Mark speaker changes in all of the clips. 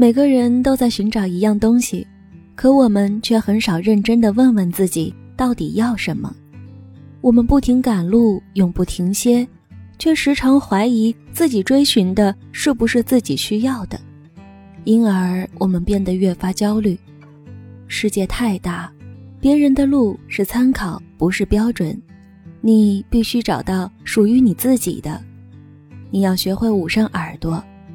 Speaker 1: 每个人都在寻找一样东西，可我们却很少认真的问问自己到底要什么。我们不停赶路，永不停歇，却时常怀疑自己追寻的是不是自己需要的，因而我们变得越发焦虑。世界太大，别人的路是参考，不是标准。你必须找到属于你自己的。你要学会捂上耳朵，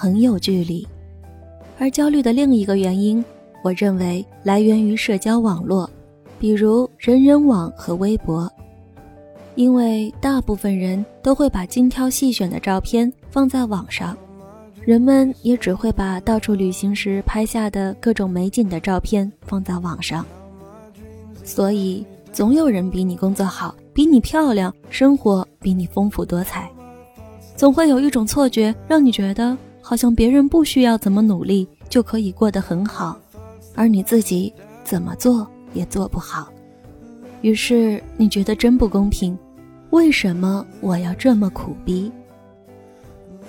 Speaker 1: 很有距离。而焦虑的另一个原因，我认为来源于社交网络，比如人人网和微博。因为大部分人都会把精挑细选的照片放在网上，人们也只会把到处旅行时拍下的各种美景的照片放在网上，所以。总有人比你工作好，比你漂亮，生活比你丰富多彩。总会有一种错觉，让你觉得好像别人不需要怎么努力就可以过得很好，而你自己怎么做也做不好。于是你觉得真不公平，为什么我要这么苦逼？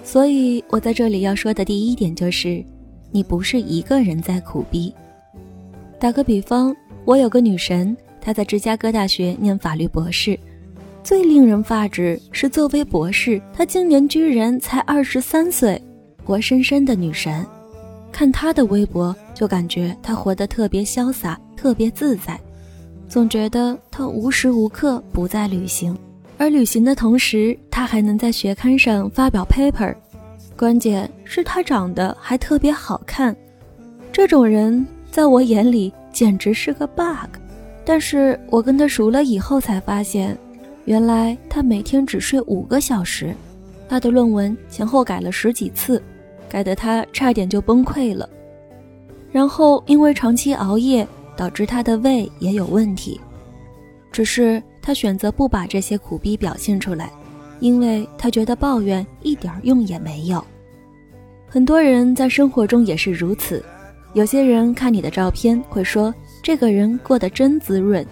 Speaker 1: 所以我在这里要说的第一点就是，你不是一个人在苦逼。打个比方，我有个女神。她在芝加哥大学念法律博士，最令人发指是，作为博士，她今年居然才二十三岁，活生生的女神。看他的微博，就感觉他活得特别潇洒，特别自在，总觉得他无时无刻不在旅行，而旅行的同时，他还能在学刊上发表 paper。关键是，他长得还特别好看，这种人在我眼里简直是个 bug。但是我跟他熟了以后才发现，原来他每天只睡五个小时，他的论文前后改了十几次，改得他差点就崩溃了。然后因为长期熬夜，导致他的胃也有问题。只是他选择不把这些苦逼表现出来，因为他觉得抱怨一点用也没有。很多人在生活中也是如此，有些人看你的照片会说。这个人过得真滋润，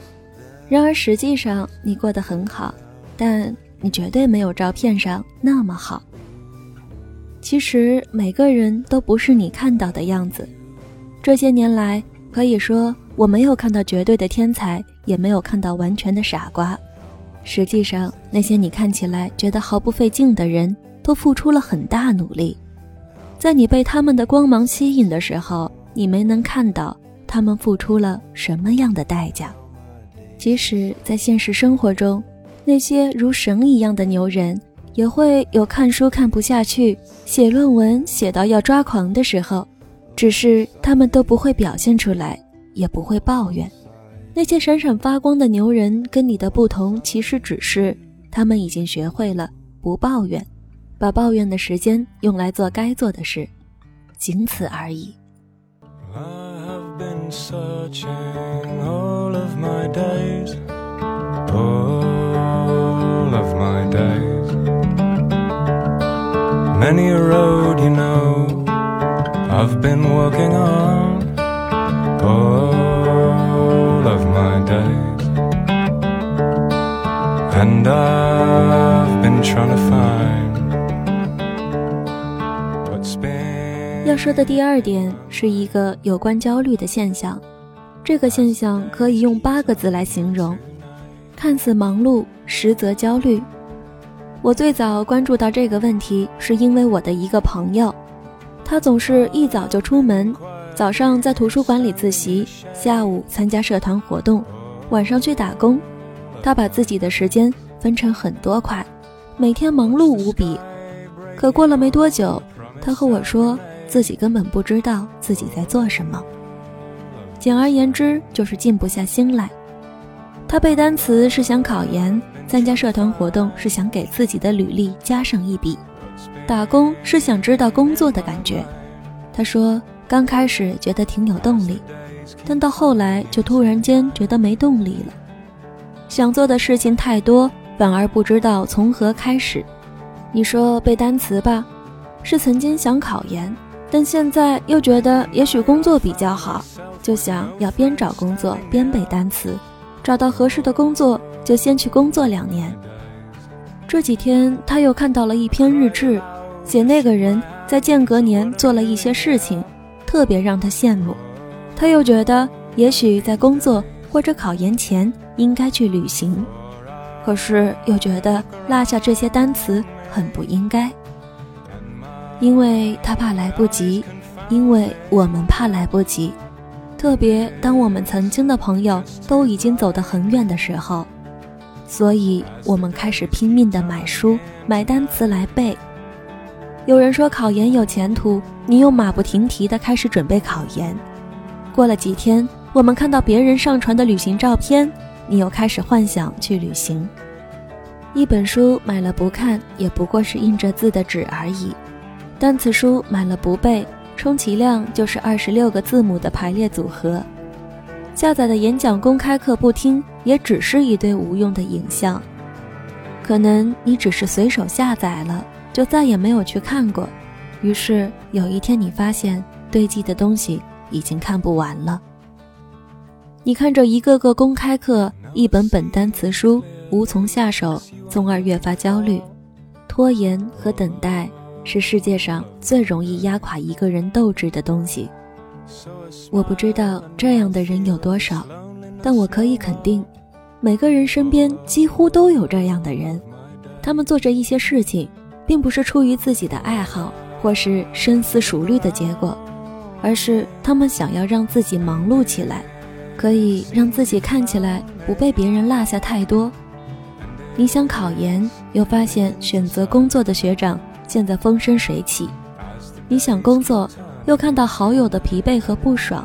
Speaker 1: 然而实际上你过得很好，但你绝对没有照片上那么好。其实每个人都不是你看到的样子。这些年来，可以说我没有看到绝对的天才，也没有看到完全的傻瓜。实际上，那些你看起来觉得毫不费劲的人，都付出了很大努力。在你被他们的光芒吸引的时候，你没能看到。他们付出了什么样的代价？即使在现实生活中，那些如神一样的牛人，也会有看书看不下去、写论文写到要抓狂的时候。只是他们都不会表现出来，也不会抱怨。那些闪闪发光的牛人跟你的不同，其实只是他们已经学会了不抱怨，把抱怨的时间用来做该做的事，仅此而已。all of my days. Many a road, you know, I've been walking on all of my days. And I've been trying to find what's been. 要说的第二点是一个有关焦虑的现象，这个现象可以用八个字来形容：看似忙碌，实则焦虑。我最早关注到这个问题，是因为我的一个朋友，他总是一早就出门，早上在图书馆里自习，下午参加社团活动，晚上去打工。他把自己的时间分成很多块，每天忙碌无比。可过了没多久，他和我说。自己根本不知道自己在做什么，简而言之就是静不下心来。他背单词是想考研，参加社团活动是想给自己的履历加上一笔，打工是想知道工作的感觉。他说刚开始觉得挺有动力，但到后来就突然间觉得没动力了。想做的事情太多，反而不知道从何开始。你说背单词吧，是曾经想考研，但现在又觉得也许工作比较好，就想要边找工作边背单词，找到合适的工作就先去工作两年。这几天他又看到了一篇日志，写那个人在间隔年做了一些事情，特别让他羡慕。他又觉得也许在工作或者考研前。应该去旅行，可是又觉得落下这些单词很不应该，因为他怕来不及，因为我们怕来不及，特别当我们曾经的朋友都已经走得很远的时候，所以我们开始拼命的买书、买单词来背。有人说考研有前途，你又马不停蹄的开始准备考研。过了几天，我们看到别人上传的旅行照片。你又开始幻想去旅行。一本书买了不看，也不过是印着字的纸而已；单词书买了不背，充其量就是二十六个字母的排列组合；下载的演讲公开课不听，也只是一堆无用的影像。可能你只是随手下载了，就再也没有去看过。于是有一天，你发现堆积的东西已经看不完了。你看着一个个公开课。一本本单词书无从下手，从而越发焦虑。拖延和等待是世界上最容易压垮一个人斗志的东西。我不知道这样的人有多少，但我可以肯定，每个人身边几乎都有这样的人。他们做着一些事情，并不是出于自己的爱好或是深思熟虑的结果，而是他们想要让自己忙碌起来。可以让自己看起来不被别人落下太多。你想考研，又发现选择工作的学长现在风生水起；你想工作，又看到好友的疲惫和不爽；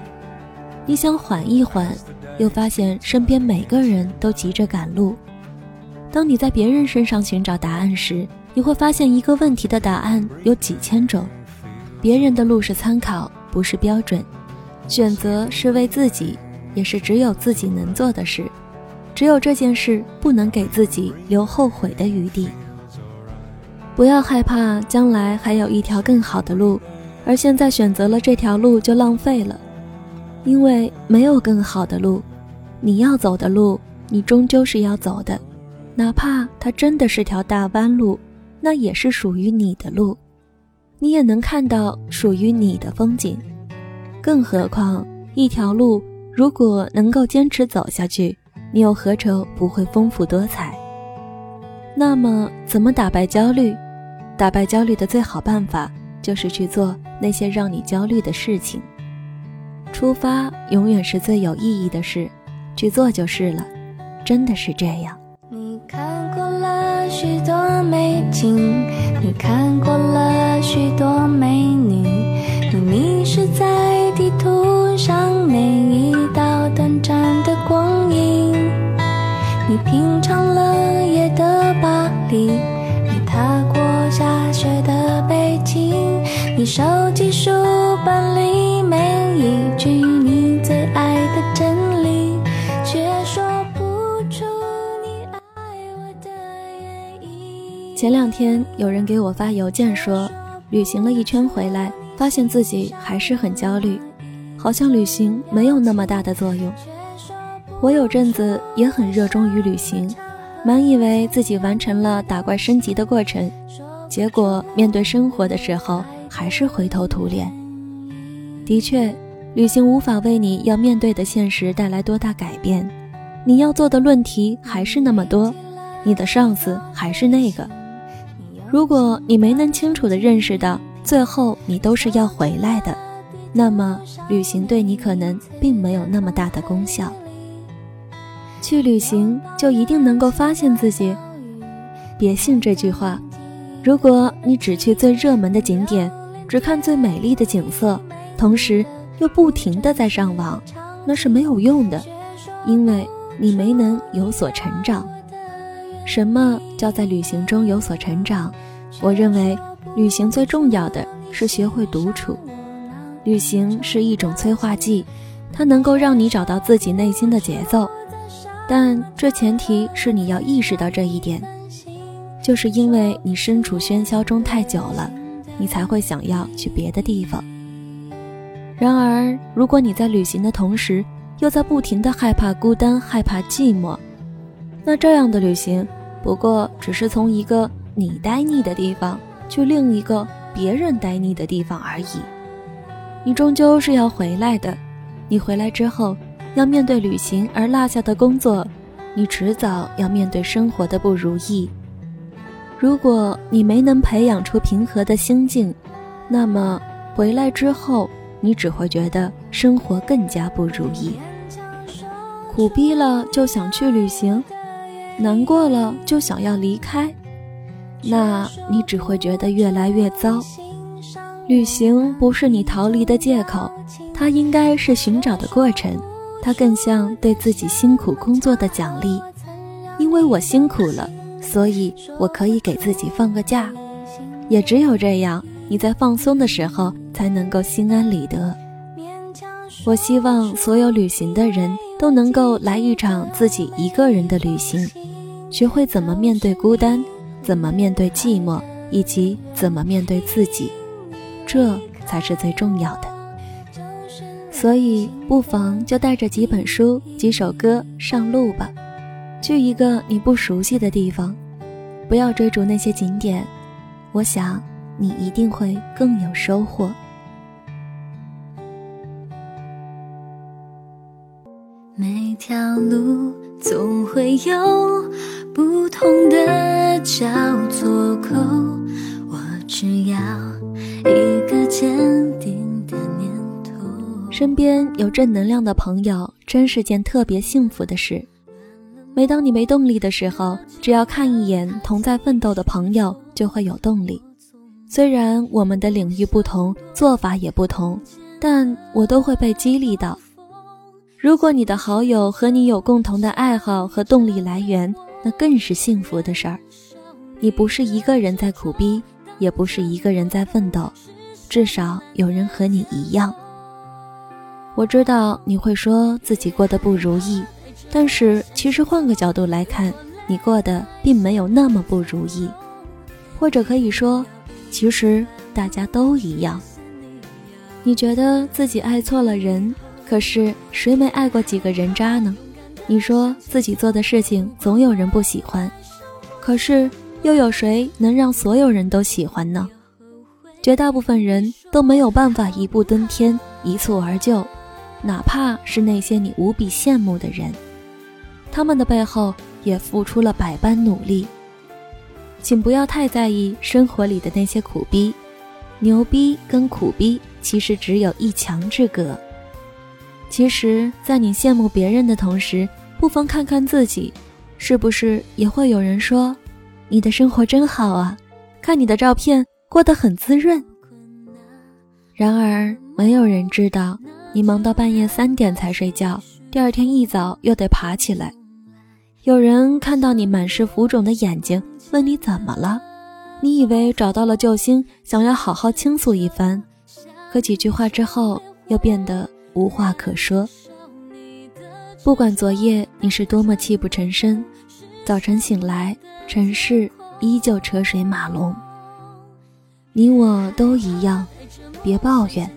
Speaker 1: 你想缓一缓，又发现身边每个人都急着赶路。当你在别人身上寻找答案时，你会发现一个问题的答案有几千种。别人的路是参考，不是标准。选择是为自己。也是只有自己能做的事，只有这件事不能给自己留后悔的余地。不要害怕将来还有一条更好的路，而现在选择了这条路就浪费了，因为没有更好的路。你要走的路，你终究是要走的，哪怕它真的是条大弯路，那也是属于你的路，你也能看到属于你的风景。更何况一条路。如果能够坚持走下去，你又何愁不会丰富多彩？那么，怎么打败焦虑？打败焦虑的最好办法就是去做那些让你焦虑的事情。出发永远是最有意义的事，去做就是了。真的是这样。
Speaker 2: 你看过了许多美景，你看过了许多美女，你迷失在地图上每一道。短暂的光阴，你品尝了夜的巴黎，你收集书本里每一句你最爱的真理，却说不出你爱我的原因。
Speaker 1: 前两天有人给我发邮件说，旅行了一圈回来，发现自己还是很焦虑。好像旅行没有那么大的作用。我有阵子也很热衷于旅行，满以为自己完成了打怪升级的过程，结果面对生活的时候还是灰头土脸。的确，旅行无法为你要面对的现实带来多大改变，你要做的论题还是那么多，你的上司还是那个。如果你没能清楚地认识到，最后你都是要回来的。那么，旅行对你可能并没有那么大的功效。去旅行就一定能够发现自己？别信这句话。如果你只去最热门的景点，只看最美丽的景色，同时又不停的在上网，那是没有用的，因为你没能有所成长。什么叫在旅行中有所成长？我认为，旅行最重要的是学会独处。旅行是一种催化剂，它能够让你找到自己内心的节奏，但这前提是你要意识到这一点，就是因为你身处喧嚣中太久了，你才会想要去别的地方。然而，如果你在旅行的同时，又在不停的害怕孤单、害怕寂寞，那这样的旅行不过只是从一个你呆腻的地方去另一个别人呆腻的地方而已。你终究是要回来的，你回来之后要面对旅行而落下的工作，你迟早要面对生活的不如意。如果你没能培养出平和的心境，那么回来之后你只会觉得生活更加不如意。苦逼了就想去旅行，难过了就想要离开，那你只会觉得越来越糟。旅行不是你逃离的借口，它应该是寻找的过程，它更像对自己辛苦工作的奖励。因为我辛苦了，所以我可以给自己放个假。也只有这样，你在放松的时候才能够心安理得。我希望所有旅行的人都能够来一场自己一个人的旅行，学会怎么面对孤单，怎么面对寂寞，以及怎么面对自己。这才是最重要的，所以不妨就带着几本书、几首歌上路吧，去一个你不熟悉的地方，不要追逐那些景点，我想你一定会更有收获。
Speaker 2: 每条路总会有不同的交错口，我只要。一个坚定的念头。
Speaker 1: 身边有正能量的朋友，真是件特别幸福的事。每当你没动力的时候，只要看一眼同在奋斗的朋友，就会有动力。虽然我们的领域不同，做法也不同，但我都会被激励到。如果你的好友和你有共同的爱好和动力来源，那更是幸福的事儿。你不是一个人在苦逼。也不是一个人在奋斗，至少有人和你一样。我知道你会说自己过得不如意，但是其实换个角度来看，你过得并没有那么不如意。或者可以说，其实大家都一样。你觉得自己爱错了人，可是谁没爱过几个人渣呢？你说自己做的事情总有人不喜欢，可是。又有谁能让所有人都喜欢呢？绝大部分人都没有办法一步登天、一蹴而就，哪怕是那些你无比羡慕的人，他们的背后也付出了百般努力。请不要太在意生活里的那些苦逼，牛逼跟苦逼其实只有一墙之隔。其实，在你羡慕别人的同时，不妨看看自己，是不是也会有人说？你的生活真好啊，看你的照片过得很滋润。然而，没有人知道你忙到半夜三点才睡觉，第二天一早又得爬起来。有人看到你满是浮肿的眼睛，问你怎么了？你以为找到了救星，想要好好倾诉一番，可几句话之后又变得无话可说。不管昨夜你是多么泣不成声，早晨醒来。城市依旧车水马龙，你我都一样，别抱怨，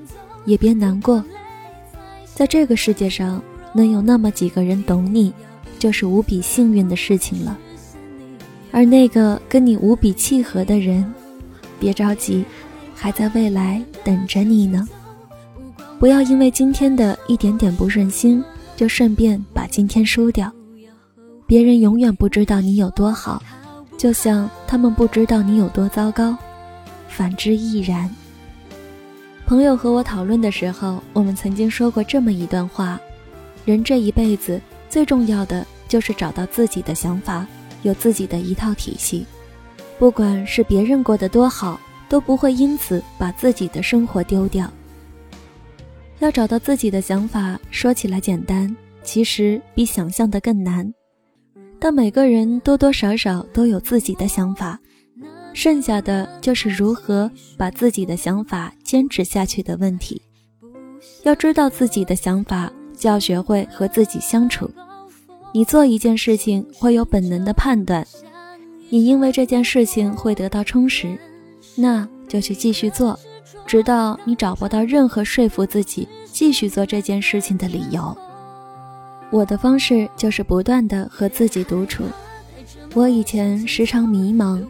Speaker 1: 也别难过。在这个世界上，能有那么几个人懂你，就是无比幸运的事情了。而那个跟你无比契合的人，别着急，还在未来等着你呢。不要因为今天的一点点不顺心，就顺便把今天输掉。别人永远不知道你有多好。就像他们不知道你有多糟糕，反之亦然。朋友和我讨论的时候，我们曾经说过这么一段话：人这一辈子最重要的就是找到自己的想法，有自己的一套体系。不管是别人过得多好，都不会因此把自己的生活丢掉。要找到自己的想法，说起来简单，其实比想象的更难。但每个人多多少少都有自己的想法，剩下的就是如何把自己的想法坚持下去的问题。要知道自己的想法，就要学会和自己相处。你做一件事情会有本能的判断，你因为这件事情会得到充实，那就去继续做，直到你找不到任何说服自己继续做这件事情的理由。我的方式就是不断的和自己独处。我以前时常迷茫，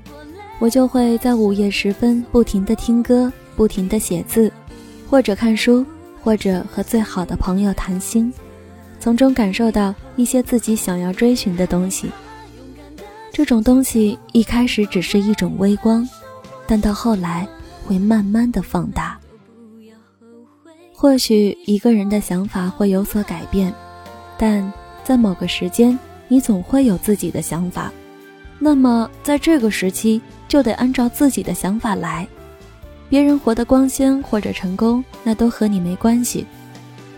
Speaker 1: 我就会在午夜时分不停的听歌，不停的写字，或者看书，或者和最好的朋友谈心。从中感受到一些自己想要追寻的东西。这种东西一开始只是一种微光，但到后来会慢慢的放大。或许一个人的想法会有所改变，但在某个时间，你总会有自己的想法。那么在这个时期，就得按照自己的想法来。别人活得光鲜或者成功，那都和你没关系。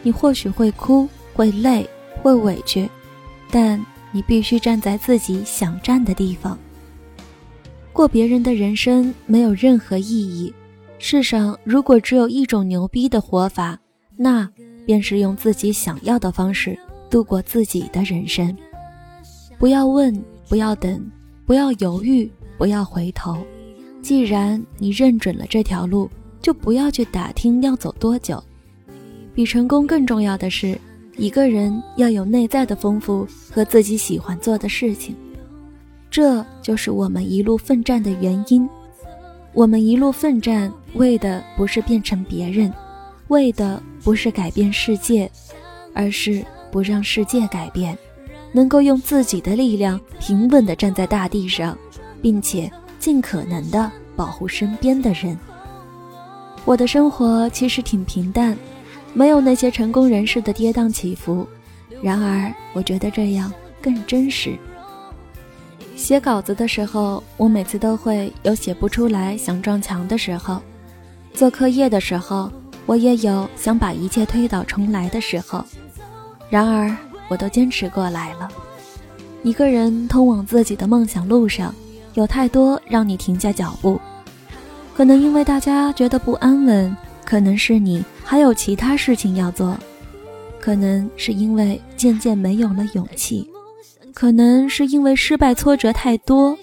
Speaker 1: 你或许会哭。会累，会委屈，但你必须站在自己想站的地方。过别人的人生没有任何意义。世上如果只有一种牛逼的活法，那便是用自己想要的方式度过自己的人生。不要问，不要等，不要犹豫，不要回头。既然你认准了这条路，就不要去打听要走多久。比成功更重要的是。一个人要有内在的丰富和自己喜欢做的事情，这就是我们一路奋战的原因。我们一路奋战，为的不是变成别人，为的不是改变世界，而是不让世界改变，能够用自己的力量平稳地站在大地上，并且尽可能地保护身边的人。我的生活其实挺平淡。没有那些成功人士的跌宕起伏，然而我觉得这样更真实。写稿子的时候，我每次都会有写不出来想撞墙的时候；做课业的时候，我也有想把一切推倒重来的时候。然而，我都坚持过来了。一个人通往自己的梦想路上，有太多让你停下脚步，可能因为大家觉得不安稳。可能是你还有其他事情要做，可能是因为渐渐没有了勇气，可能是因为失败挫折太多，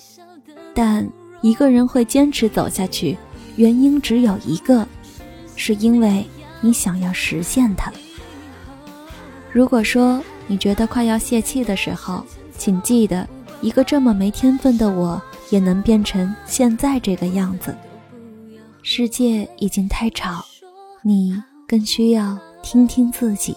Speaker 1: 但一个人会坚持走下去，原因只有一个，是因为你想要实现它。如果说你觉得快要泄气的时候，请记得，一个这么没天分的我也能变成现在这个样子。世界已经太吵。你更需要听听自己。